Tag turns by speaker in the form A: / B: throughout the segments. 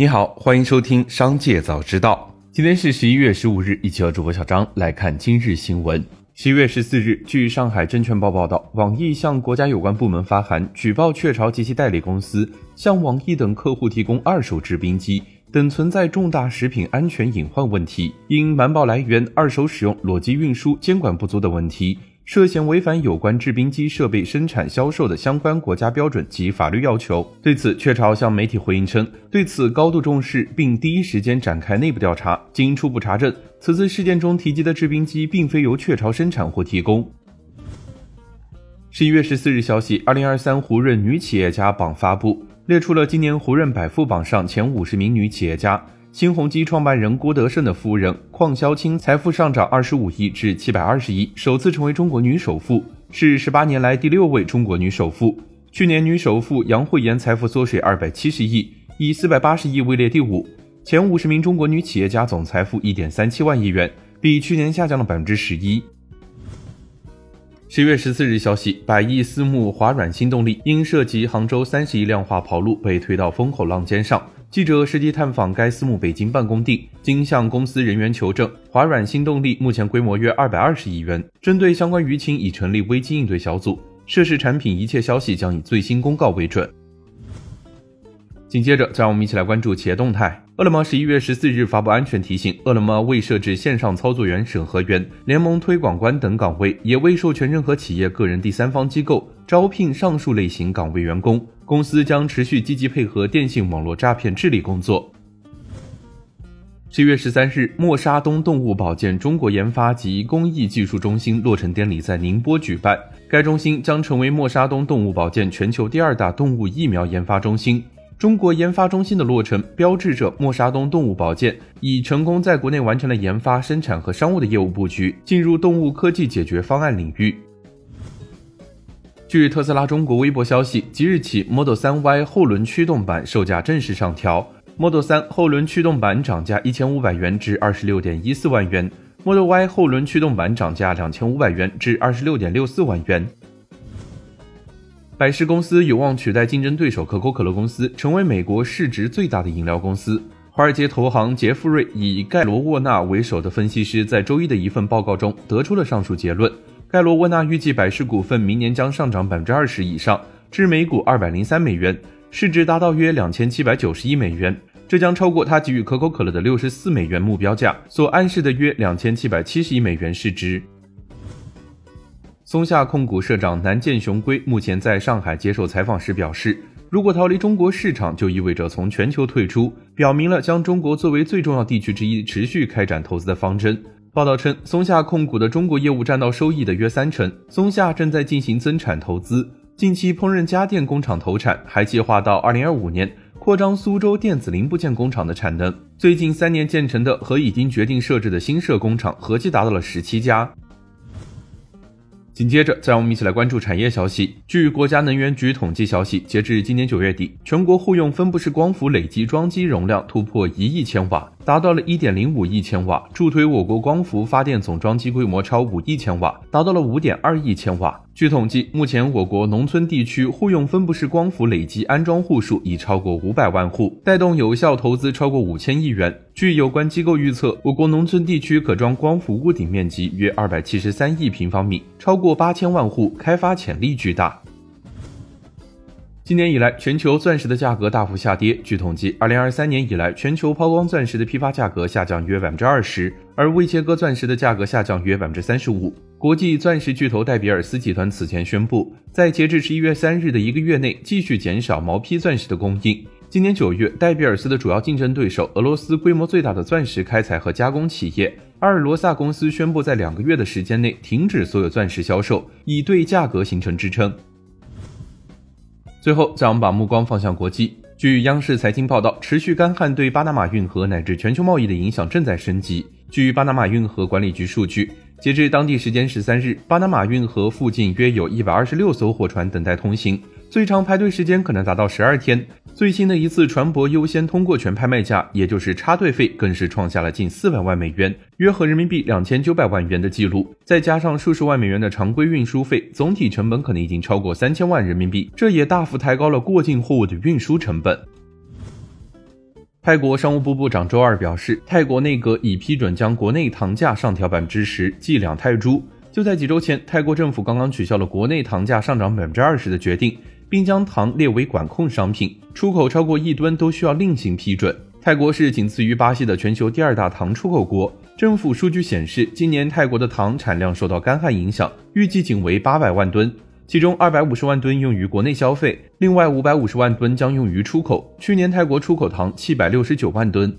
A: 你好，欢迎收听《商界早知道》。今天是十一月十五日，一起和主播小张来看今日新闻。十一月十四日，据上海证券报报道，网易向国家有关部门发函，举报雀巢及其代理公司向网易等客户提供二手制冰机等存在重大食品安全隐患问题，因瞒报来源、二手使用、裸机运输、监管不足等问题。涉嫌违反有关制冰机设备生产销售的相关国家标准及法律要求。对此，雀巢向媒体回应称，对此高度重视，并第一时间展开内部调查。经初步查证，此次事件中提及的制冰机并非由雀巢生产或提供。十一月十四日消息，二零二三胡润女企业家榜发布，列出了今年胡润百富榜上前五十名女企业家。新鸿基创办人郭德胜的夫人邝潇清财富上涨二十五亿至七百二十亿，首次成为中国女首富，是十八年来第六位中国女首富。去年女首富杨惠妍财富缩水二百七十亿，以四百八十亿位列第五。前五十名中国女企业家总财富一点三七万亿元，比去年下降了百分之十一。十月十四日消息，百亿私募华软新动力因涉及杭州三十亿量化跑路，被推到风口浪尖上。记者实地探访该私募北京办公地，经向公司人员求证，华软新动力目前规模约二百二十亿元。针对相关舆情，已成立危机应对小组。涉事产品一切消息将以最新公告为准。紧接着，再让我们一起来关注企业动态。饿了么十一月十四日发布安全提醒，饿了么未设置线上操作员、审核员、联盟推广官等岗位，也未授权任何企业、个人、第三方机构招聘上述类型岗位员工。公司将持续积极配合电信网络诈骗治理工作。十月十三日，默沙东动物保健中国研发及工艺技术中心落成典礼在宁波举办。该中心将成为默沙东动物保健全球第二大动物疫苗研发中心。中国研发中心的落成，标志着默沙东动物保健已成功在国内完成了研发、生产和商务的业务布局，进入动物科技解决方案领域。据特斯拉中国微博消息，即日起，Model 3 Y 后轮驱动版售价正式上调。Model 3后轮驱动版涨价一千五百元至二十六点一四万元，Model Y 后轮驱动版涨价两千五百元至二十六点六四万元。百事公司有望取代竞争对手可口可乐公司，成为美国市值最大的饮料公司。华尔街投行杰弗瑞以盖罗沃纳为首的分析师在周一的一份报告中得出了上述结论。盖罗沃纳预计百事股份明年将上涨百分之二十以上，至每股二百零三美元，市值达到约两千七百九十亿美元，这将超过他给予可口可乐的六十四美元目标价所暗示的约两千七百七十亿美元市值。松下控股社长南见雄龟目前在上海接受采访时表示，如果逃离中国市场，就意味着从全球退出，表明了将中国作为最重要地区之一持续开展投资的方针。报道称，松下控股的中国业务占到收益的约三成。松下正在进行增产投资，近期烹饪家电工厂投产，还计划到二零二五年扩张苏州电子零部件工厂的产能。最近三年建成的和已经决定设置的新设工厂合计达到了十七家。紧接着，再让我们一起来关注产业消息。据国家能源局统计消息，截至今年九月底，全国户用分布式光伏累计装机容量突破一亿千瓦。达到了一点零五亿千瓦，助推我国光伏发电总装机规模超五亿千瓦，达到了五点二亿千瓦。据统计，目前我国农村地区户用分布式光伏累计安装户数已超过五百万户，带动有效投资超过五千亿元。据有关机构预测，我国农村地区可装光伏屋顶面积约二百七十三亿平方米，超过八千万户，开发潜力巨大。今年以来，全球钻石的价格大幅下跌。据统计，二零二三年以来，全球抛光钻石的批发价格下降约百分之二十，而未切割钻石的价格下降约百分之三十五。国际钻石巨头戴比尔斯集团此前宣布，在截至十一月三日的一个月内，继续减少毛坯钻石的供应。今年九月，戴比尔斯的主要竞争对手俄罗斯规模最大的钻石开采和加工企业阿尔罗萨公司宣布，在两个月的时间内停止所有钻石销售，以对价格形成支撑。最后，再我们把目光放向国际。据央视财经报道，持续干旱对巴拿马运河乃至全球贸易的影响正在升级。据巴拿马运河管理局数据，截至当地时间十三日，巴拿马运河附近约有一百二十六艘货船等待通行。最长排队时间可能达到十二天。最新的一次船舶优先通过权拍卖价，也就是插队费，更是创下了近四百万美元，约合人民币两千九百万元的记录。再加上数十万美元的常规运输费，总体成本可能已经超过三千万人民币，这也大幅抬高了过境货物的运输成本。泰国商务部部长周二表示，泰国内阁已批准将国内糖价上调百分之十，计两泰铢。就在几周前，泰国政府刚刚取消了国内糖价上涨百分之二十的决定，并将糖列为管控商品，出口超过一吨都需要另行批准。泰国是仅次于巴西的全球第二大糖出口国。政府数据显示，今年泰国的糖产量受到干旱影响，预计仅为八百万吨。其中二百五十万吨用于国内消费，另外五百五十万吨将用于出口。去年泰国出口糖七百六十九万吨。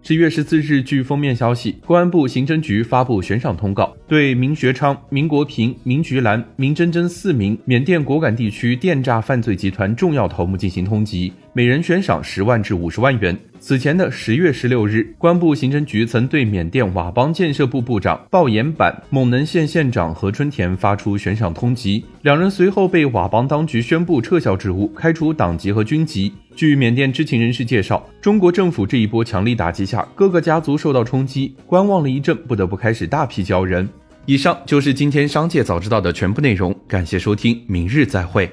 A: 十月十四日，据封面消息，公安部刑侦局发布悬赏通告，对明学昌、明国平、明菊兰、明珍珍四名缅甸果敢地区电诈犯罪集团重要头目进行通缉，每人悬赏十万至五十万元。此前的十月十六日，公安部刑侦局曾对缅甸佤邦建设部部长鲍延板、蒙能县县长何春田发出悬赏通缉，两人随后被佤邦当局宣布撤销职务、开除党籍和军籍。据缅甸知情人士介绍，中国政府这一波强力打击下，各个家族受到冲击，观望了一阵，不得不开始大批交人。以上就是今天商界早知道的全部内容，感谢收听，明日再会。